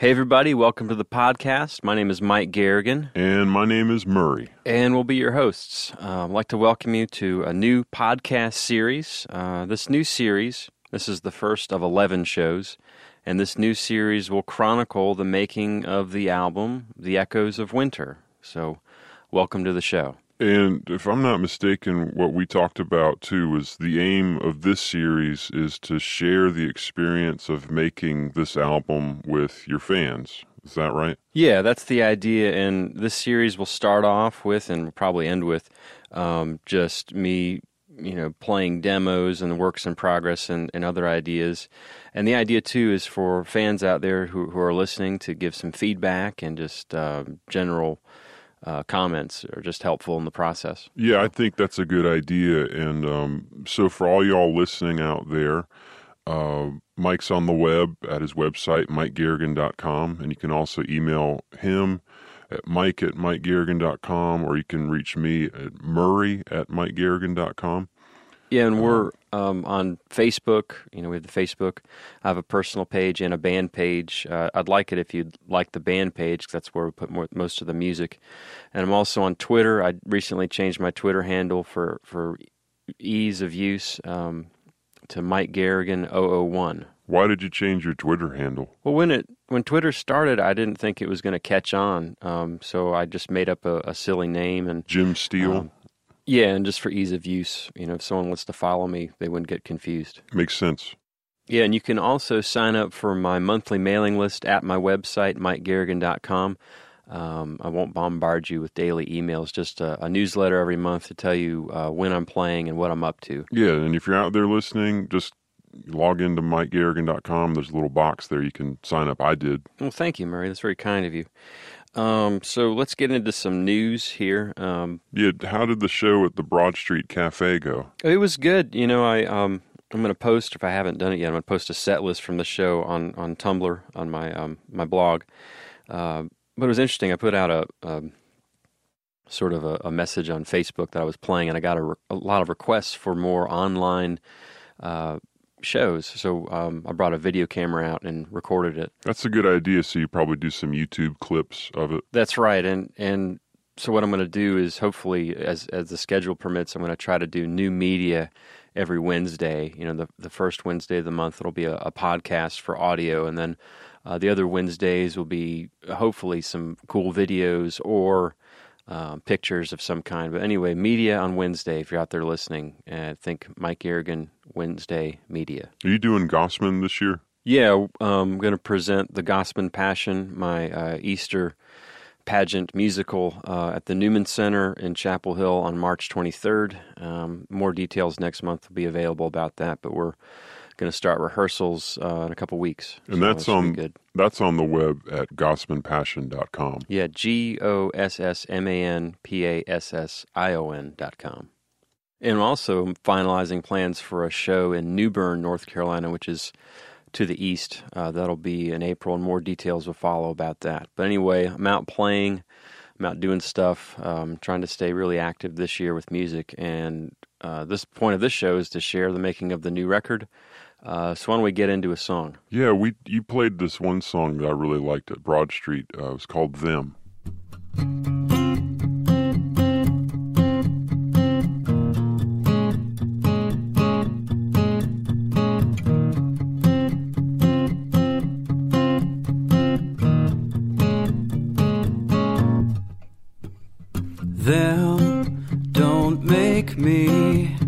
Hey, everybody, welcome to the podcast. My name is Mike Garrigan, And my name is Murray. and we'll be your hosts. Uh, I'd like to welcome you to a new podcast series. Uh, this new series, this is the first of 11 shows, and this new series will chronicle the making of the album, The Echoes of Winter. So, welcome to the show. And if I'm not mistaken, what we talked about too was the aim of this series is to share the experience of making this album with your fans. Is that right? Yeah, that's the idea. And this series will start off with, and probably end with, um, just me, you know, playing demos and the works in progress and, and other ideas. And the idea too is for fans out there who, who are listening to give some feedback and just uh, general uh, comments are just helpful in the process. Yeah, I think that's a good idea. And um, so, for all y'all listening out there, uh, Mike's on the web at his website, mikegarrigan.com. And you can also email him at mike at mikegarrigan.com, or you can reach me at murray at mikegarrigan.com. Yeah, and we're um, on Facebook. You know, we have the Facebook. I have a personal page and a band page. Uh, I'd like it if you'd like the band page 'cause that's where we put more, most of the music. And I'm also on Twitter. I recently changed my Twitter handle for for ease of use um, to Mike Garrigan 001. Why did you change your Twitter handle? Well, when it when Twitter started, I didn't think it was going to catch on, um, so I just made up a, a silly name and Jim Steele? Um, yeah, and just for ease of use, you know, if someone wants to follow me, they wouldn't get confused. Makes sense. Yeah, and you can also sign up for my monthly mailing list at my website, mikegarrigan.com. Um, I won't bombard you with daily emails, just a, a newsletter every month to tell you uh, when I'm playing and what I'm up to. Yeah, and if you're out there listening, just log into mikegarrigan.com. There's a little box there you can sign up. I did. Well, thank you, Murray. That's very kind of you. Um, so let's get into some news here. Um, Yeah, how did the show at the Broad Street Cafe go? It was good. You know, I um I'm going to post if I haven't done it yet. I'm going to post a set list from the show on on Tumblr on my um my blog. Uh, but it was interesting. I put out a, a sort of a, a message on Facebook that I was playing, and I got a, re- a lot of requests for more online uh, shows. So um, I brought a video camera out and recorded it. That's a good idea. So you probably do some YouTube clips of it. That's right, and and so what I'm going to do is hopefully, as as the schedule permits, I'm going to try to do new media every Wednesday. You know, the the first Wednesday of the month it'll be a, a podcast for audio, and then uh, the other Wednesdays will be hopefully some cool videos or um, pictures of some kind. But anyway, media on Wednesday. If you're out there listening, uh, think Mike Garrigan Wednesday media. Are you doing Gossman this year? Yeah, um, I'm going to present the Gossman Passion, my uh, Easter pageant musical, uh, at the Newman Center in Chapel Hill on March 23rd. Um, more details next month will be available about that, but we're going to start rehearsals uh, in a couple weeks. And So that's this will be on good. that's on the web at gossmanpassion.com. Yeah, G O S S M A N P A S S I O N dot com. And also finalizing plans for a show in New Bern, North Carolina, which is to the east. Uh, that'll be in April, and more details will follow about that. But anyway, I'm out playing, I'm out doing stuff, um, trying to stay really active this year with music. And uh, this point of this show is to share the making of the new record. Uh, so why don't we get into a song? Yeah, we you played this one song that I really liked at Broad Street. Uh, it was called Them. Them don't make me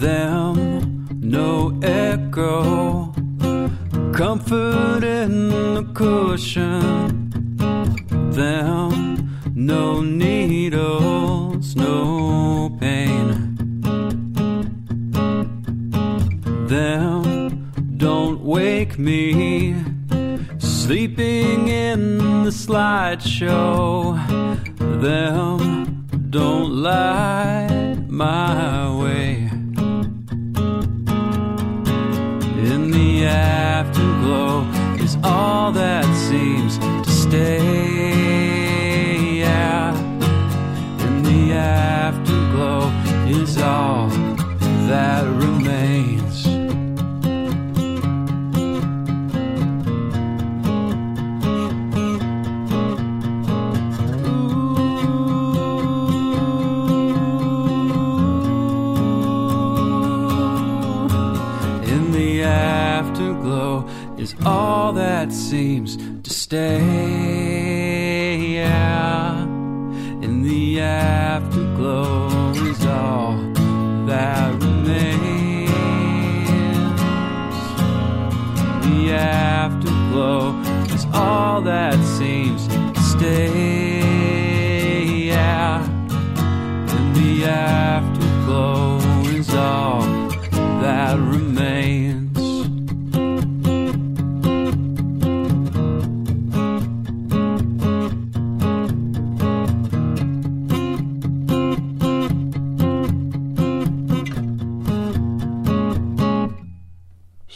Them no echo. Comfort in the cushion. Them, no needles, no pain. Them, don't wake me. Sleeping in the slideshow. Them, don't light my way. All that seems to stay. Yeah. In the afterglow is all that seems to stay.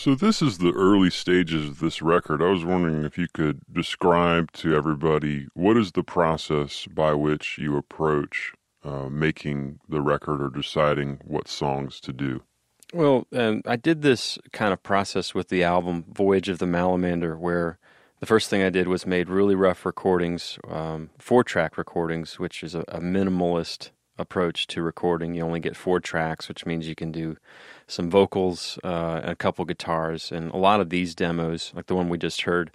So this is the early stages of this record. I was wondering if you could describe to everybody what is the process by which you approach uh, making the record or deciding what songs to do. Well, um, I did this kind of process with the album Voyage of the Malamander, where the first thing I did was made really rough recordings, um, four track recordings, which is a, a minimalist approach to recording. You only get four tracks, which means you can do some vocals, uh, and a couple guitars. And a lot of these demos, like the one we just heard,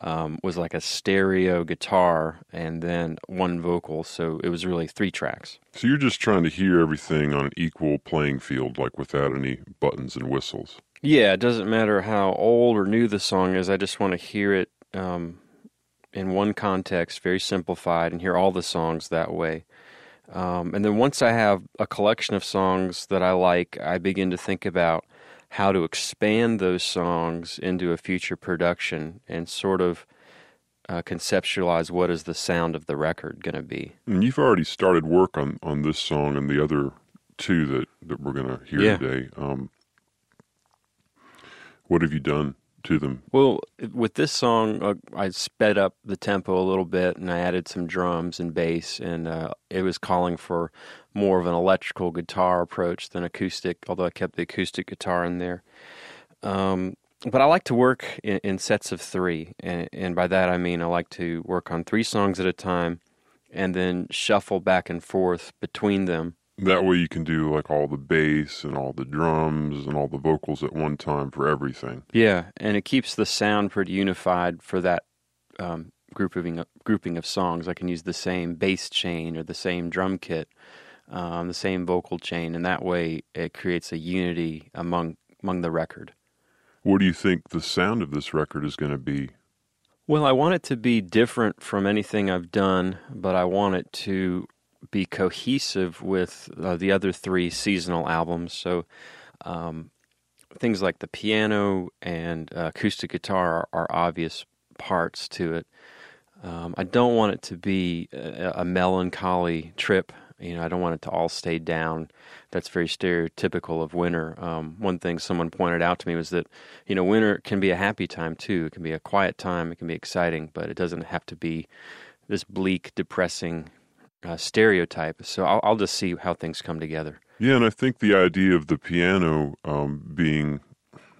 um, was like a stereo guitar and then one vocal. So it was really three tracks. So you're just trying to hear everything on an equal playing field, like without any buttons and whistles. Yeah, it doesn't matter how old or new the song is. I just want to hear it um, in one context, very simplified, and hear all the songs that way. Um, and then once I have a collection of songs that I like, I begin to think about how to expand those songs into a future production and sort of uh, conceptualize what is the sound of the record going to be. And you've already started work on, on this song and the other two that, that we're going to hear Yeah. today. Um, what have you done to them? Well, with this song, uh, I sped up the tempo a little bit and I added some drums and bass, and uh, it was calling for more of an electrical guitar approach than acoustic, although I kept the acoustic guitar in there. Um, but I like to work in, in sets of three, and, and by that I mean I like to work on three songs at a time and then shuffle back and forth between them. That way you can do like all the bass and all the drums and all the vocals at one time for everything. Yeah, and it keeps the sound pretty unified for that um, grouping grouping of songs. I can use the same bass chain or the same drum kit, um, the same vocal chain, and that way it creates a unity among among the record. What do you think the sound of this record is going to be? Well, I want it to be different from anything I've done, but I want it to be cohesive with uh, the other three seasonal albums. So, um, things like the piano and uh, acoustic guitar are, are obvious parts to it. Um, I don't want it to be a, a melancholy trip. You know, I don't want it to all stay down. That's very stereotypical of winter. Um, one thing someone pointed out to me was that, you know, winter can be a happy time too. It can be a quiet time. It can be exciting, but it doesn't have to be this bleak, depressing uh, stereotype. So I'll, I'll just see how things come together. Yeah, and I think the idea of the piano um, being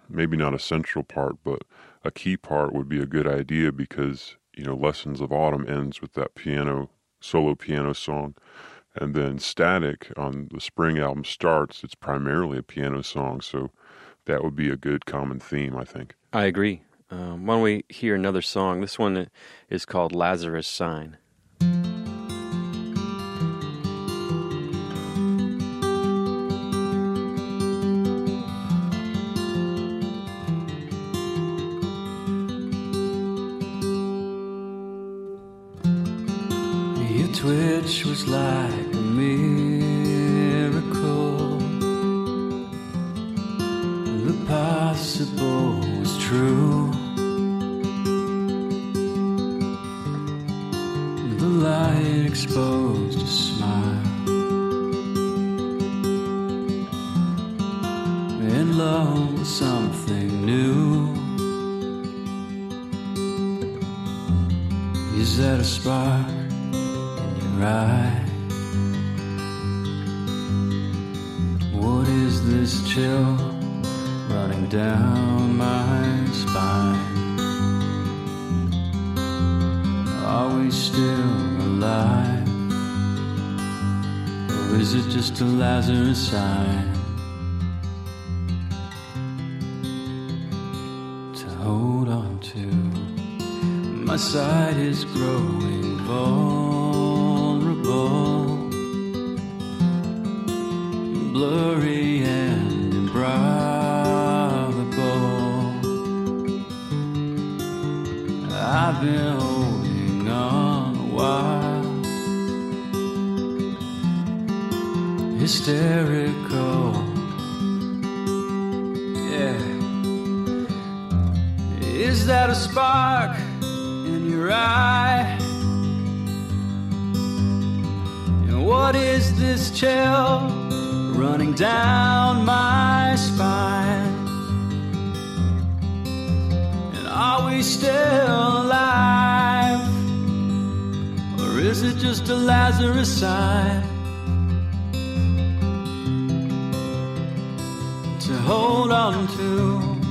maybe not a central part, but a key part would be a good idea because, you know, Lessons of Autumn ends with that piano, solo piano song. And then Static on the spring album starts, it's primarily a piano song. So that would be a good common theme, I think. I agree. Um, why don't we hear another song? This one is called Lazarus Sign. The possible was true. The light exposed a smile. And love was something new. Is that a spark down my spine? Are we still alive? Or is it just a Lazarus sign? To hold on to. My side is growing vulnerable, hold on to.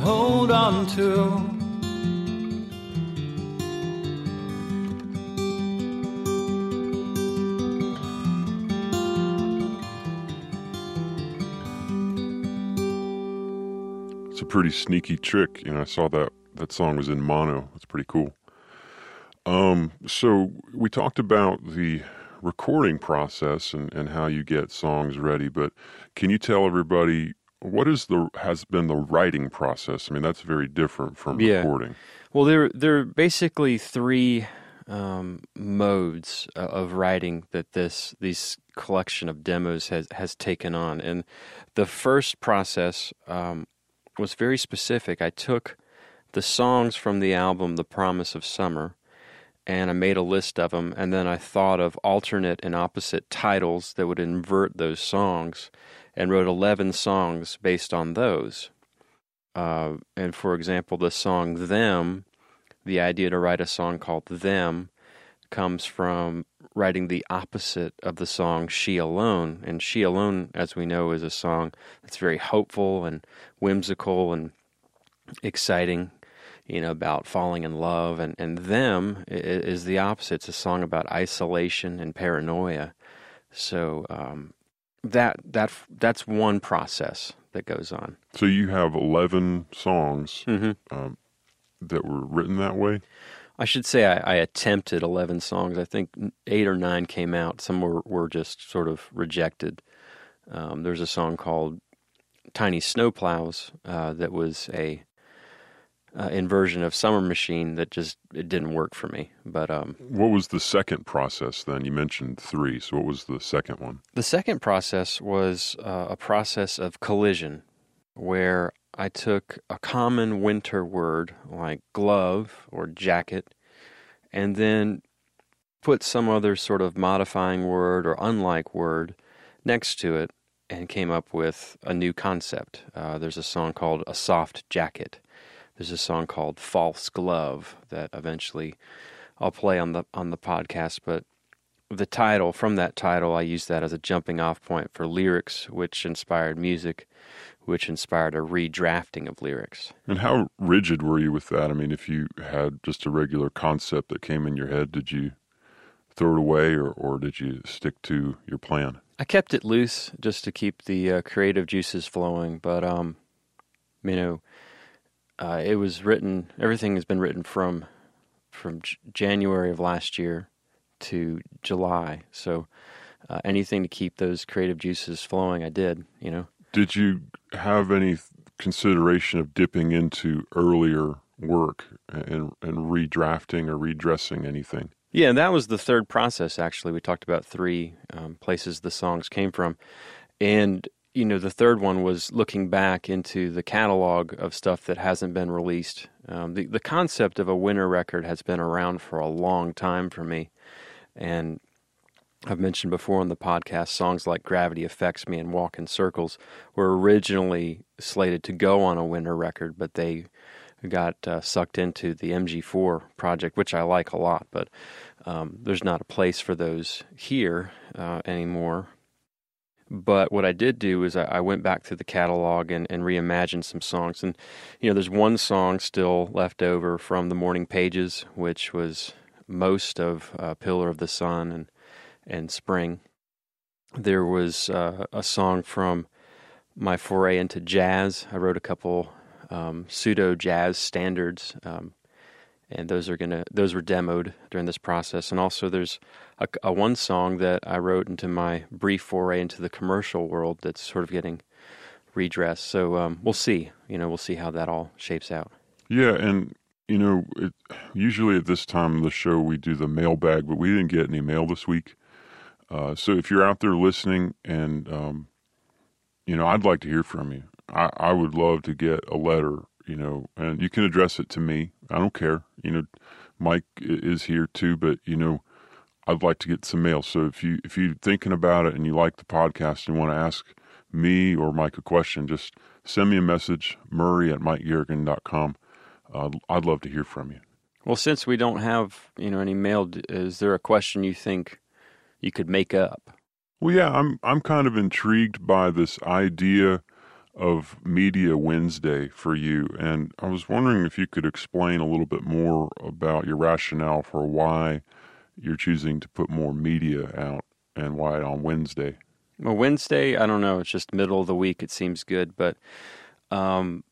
Hold on to. It's a pretty sneaky trick. You know, I saw that that song was in mono. It's pretty cool. Um, so we talked about the recording process and, and how you get songs ready, but can you tell everybody what is the has been the writing process? I mean, that's very different from Yeah. recording. Well, there there are basically three um, modes uh, of writing that this these collection of demos has has taken on, and the first process um, was very specific. I took the songs from the album "The Promise of Summer," and I made a list of them, and then I thought of alternate and opposite titles that would invert those songs, and wrote eleven songs based on those. Uh, and for example, the song "Them." the idea to write a song called Them comes from writing the opposite of the song She Alone. And She Alone, as we know, is a song that's very hopeful and whimsical and exciting, you know, about falling in love. And, and Them is the opposite. It's a song about isolation and paranoia. So um, that that that's one process that goes on. So you have eleven songs hmm um, that were written that way. I should say I, I attempted 11 songs. I think eight or nine came out. Some were, were just sort of rejected. Um, there's a song called Tiny Snowplows uh, that was a uh, inversion of Summer Machine that just it didn't work for me. But um, What was the second process then? You mentioned three. So what was the second one? The second process was uh, a process of collision, where I took a common winter word like glove or jacket, and then put some other sort of modifying word or unlike word next to it, and came up with a new concept. Uh, there's a song called A Soft Jacket. There's a song called False Glove that eventually I'll play on the on the podcast, but the title from that title I used that as a jumping off point for lyrics which inspired music which inspired a redrafting of lyrics. And how rigid were you with that? I mean, if you had just a regular concept that came in your head, did you throw it away or, or did you stick to your plan? I kept it loose just to keep the uh, creative juices flowing, but um, you know, uh, it was written. Everything has been written from from J- January of last year to July. So uh, anything to keep those creative juices flowing, I did. You know. Did you have any consideration of dipping into earlier work and and redrafting or redressing anything? Yeah, and that was the third process. Actually, we talked about three um, places the songs came from, and you know the third one was looking back into the catalog of stuff that hasn't been released. Um, the the concept of a winter record has been around for a long time for me, and I've mentioned before on the podcast songs like Gravity Affects Me and Walk in Circles were originally slated to go on a winter record, but they got uh, sucked into the MG4 project, which I like a lot, but um, there's not a place for those here uh, anymore. But what I did do is I, I went back through the catalog and, and, reimagined some songs. And, you know, there's one song still left over from the Morning Pages, which was most of uh, Pillar of the Sun and, and Spring. There was uh, a song from my foray into jazz. I wrote a couple um, pseudo jazz standards, um, and those are gonna those were demoed during this process. And also, there's a, a, one song that I wrote into my brief foray into the commercial world that's sort of getting redressed. So um, we'll see. You know, we'll see how that all shapes out. Yeah, and you know, it, usually at this time of the show we do the mailbag, but we didn't get any mail this week. Uh, so if you're out there listening, and um, you know, I'd like to hear from you. I, I would love to get a letter, you know, and you can address it to me. I don't care. You know, Mike is here too, but you know, I'd like to get some mail. So if you if you're thinking about it and you like the podcast and want to ask me or Mike a question, just send me a message, Murray at MikeGarrigan.com. Uh, I'd love to hear from you. Well, since we don't have you know any mail, is there a question you think you could make up? Well, yeah, I'm I'm kind of intrigued by this idea of Media Wednesday for you. And I was wondering if you could explain a little bit more about your rationale for why you're choosing to put more media out and why on Wednesday. Well, Wednesday, I don't know. It's just middle of the week. It seems good. But um,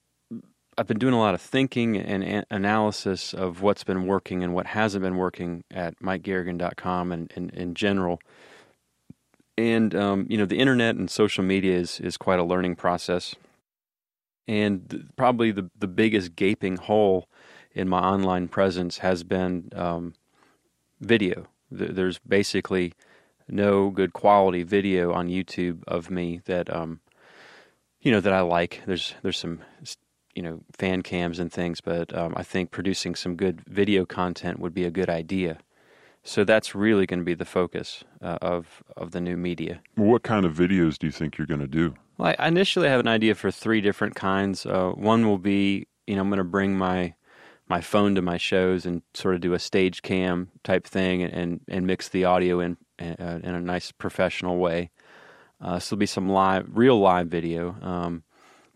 I've been doing a lot of thinking and analysis of what's been working and what hasn't been working at MikeGarrigan.com and, and in general and um, you know the internet and social media is is quite a learning process. And th- probably the the biggest gaping hole in my online presence has been um, video. Th- there's basically no good quality video on YouTube of me that um, you know that I like. There's there's some you know fan cams and things but um, I think producing some good video content would be a good idea so that's really going to be the focus uh, of of the new media. What kind of videos do you think you're going to do? Well, I initially have an idea for three different kinds. Uh, one will be, you know, I'm going to bring my my phone to my shows and sort of do a stage cam type thing and and, and mix the audio in uh, in a nice professional way. Uh, so there'll be some live, real live video. Um,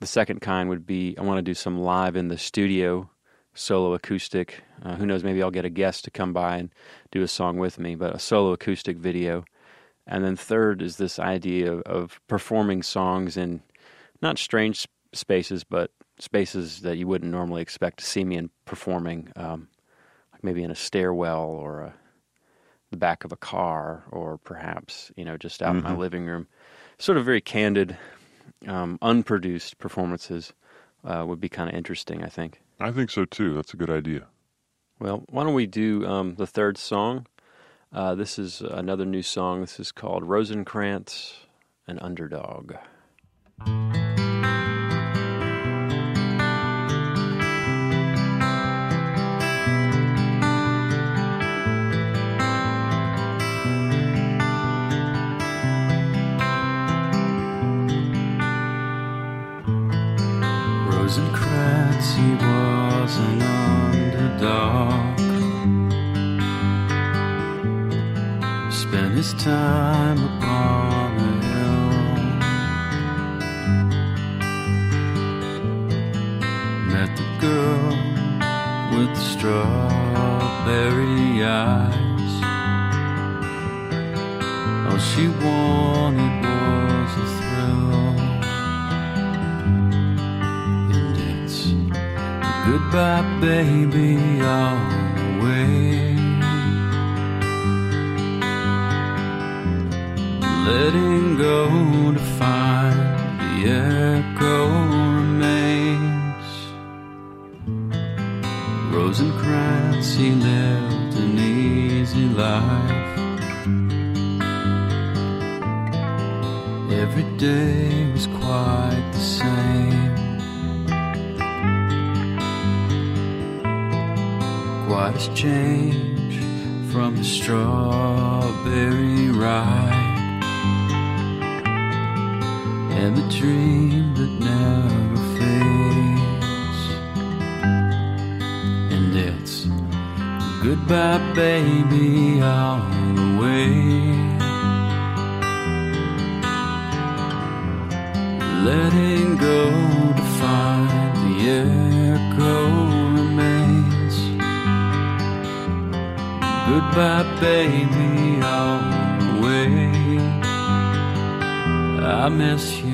the second kind would be I want to do some live in the studio solo acoustic. Uh, who knows? Maybe I'll get a guest to come by and do a song with me, but a solo acoustic video. And then third is this idea of, of performing songs in not strange spaces, but spaces that you wouldn't normally expect to see me in performing, um, like maybe in a stairwell or a, the back of a car, or perhaps you know just out mm-hmm. in my mm-hmm. living room. Sort of very candid, um, unproduced performances uh, would be kind of interesting, I think. I think so too. That's a good idea. Well, why don't we do um, the third song? Uh, this is another new song. This is called Rosencrantz and Underdog. Letting go to find the echo remains. Rosencrantz, he lived an easy life. Every day was quite the same. Quite a change from the strawberry ride and the dream that never fades. And it's goodbye, baby, all the way. letting go to find the echo remains. Goodbye, baby, all the way. I miss you.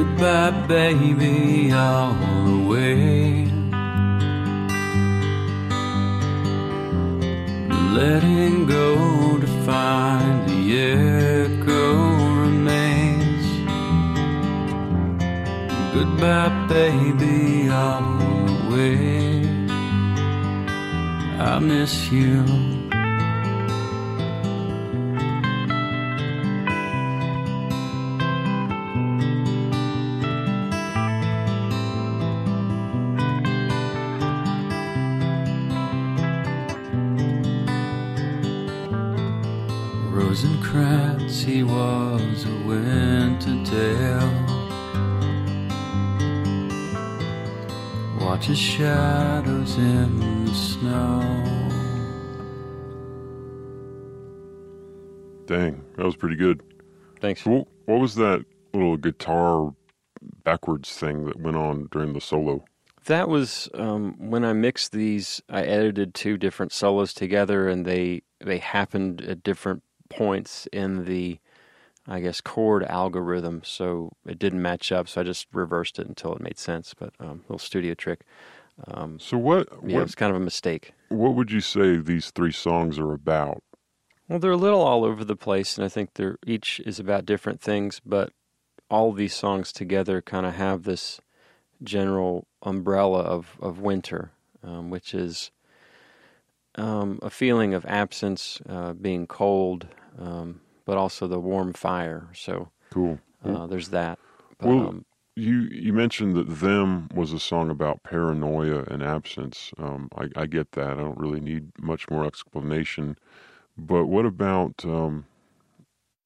Goodbye, baby, all the way. Letting go to find the echo remains. Goodbye, baby, all the way. I miss you. Watches shadows in the snow. Dang, that was pretty good. Thanks. What, what was that little guitar backwards thing that went on during the solo? That was um, when I mixed these. I edited two different solos together, and they they happened at different points in the, I guess, chord algorithm. So it didn't match up. So I just reversed it until it made sense. But um, little studio trick. Um, So what yeah, it what was kind of a mistake. what would you say these three songs are about? Well, they're a little all over the place, and I think they're each is about different things. But all these songs together kind of have this general umbrella of of winter, um, which is um, a feeling of absence, uh, being cold, um, but also the warm fire. So Cool. uh, there's that. But, Well, um, You you mentioned that "Them" was a song about paranoia and absence. Um, I, I get that. I don't really need much more explanation. But what about um,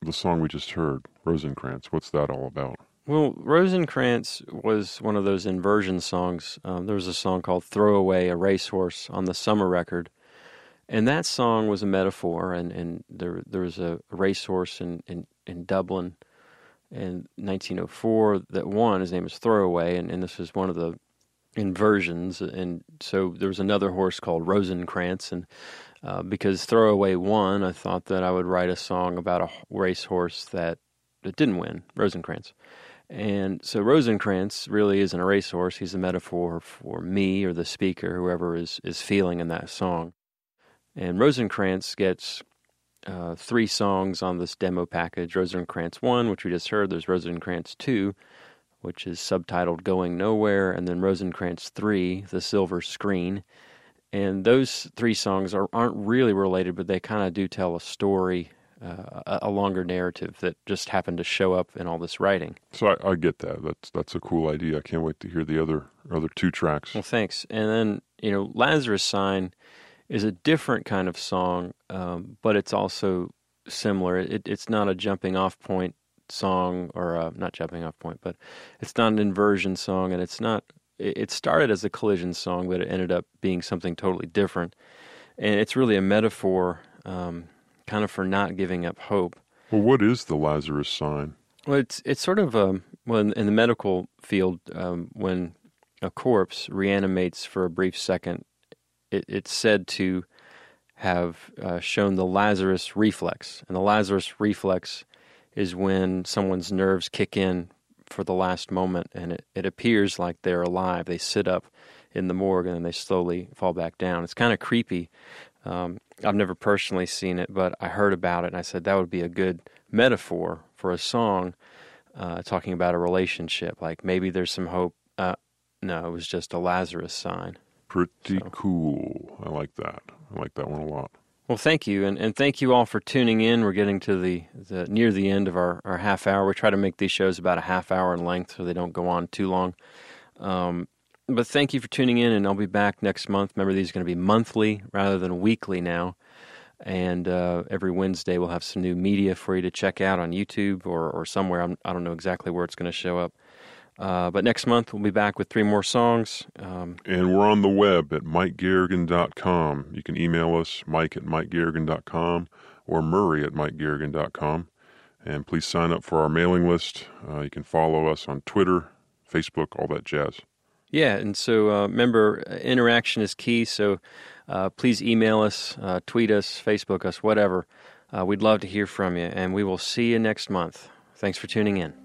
the song we just heard, Rosencrantz? What's that all about? Well, Rosencrantz was one of those inversion songs. Um, there was a song called "Throw Away a Racehorse" on the Summer record, and that song was a metaphor. And, and there there was a racehorse in, in, in Dublin in 1904 that won. His name was Throwaway, and, and this was one of the inversions. And so there was another horse called Rosencrantz, and uh, because Throwaway won, I thought that I would write a song about a racehorse that that didn't win, Rosencrantz. And so Rosencrantz really isn't a racehorse. He's a metaphor for me or the speaker, whoever is, is feeling in that song. And Rosencrantz gets uh, three songs on this demo package Rosencrantz 1, which we just heard. There's Rosencrantz 2, which is subtitled Going Nowhere, and then Rosencrantz 3, The Silver Screen. And those three songs are, aren't really related, but they kind of do tell a story, uh, a longer narrative that just happened to show up in all this writing. So I, I get that. That's that's a cool idea. I can't wait to hear the other other two tracks. Well, thanks. And then you know, Lazarus Sign is a different kind of song, um, but it's also similar. It, it's not a jumping off point song, or a, not jumping off point, but it's not an inversion song, and it's not it started as a collision song, but it ended up being something totally different. And it's really a metaphor, um, kind of for not giving up hope. Well, what is the Lazarus sign? Well, it's it's sort of a um, well in, in the medical field um, when a corpse reanimates for a brief second, it, it's said to have uh, shown the Lazarus reflex, and the Lazarus reflex is when someone's nerves kick in for the last moment, and it, it appears like they're alive. They sit up in the morgue and then they slowly fall back down. It's kind of creepy. Um, I've never personally seen it, but I heard about it and I said that would be a good metaphor for a song uh, talking about a relationship. Like maybe there's some hope. Uh, no, it was just a Lazarus sign. Pretty so. cool. I like that. I like that one a lot. Well, thank you, and, and thank you all for tuning in. We're getting to the, the near the end of our, our half hour. We try to make these shows about a half hour in length so they don't go on too long. Um, but thank you for tuning in, and I'll be back next month. Remember, these are going to be monthly rather than weekly now. And uh, every Wednesday, we'll have some new media for you to check out on YouTube or, or somewhere. I'm, I do not know exactly where it's going to show up. Uh, but next month, we'll be back with three more songs. Um, and we're on the web at MikeGarrigan.com. You can email us, Mike at MikeGarrigan.com or Murray at MikeGarrigan.com. And please sign up for our mailing list. Uh, you can follow us on Twitter, Facebook, all that jazz. Yeah, and so uh, remember, interaction is key. So uh, please email us, uh, tweet us, Facebook us, whatever. Uh, we'd love to hear from you, and we will see you next month. Thanks for tuning in.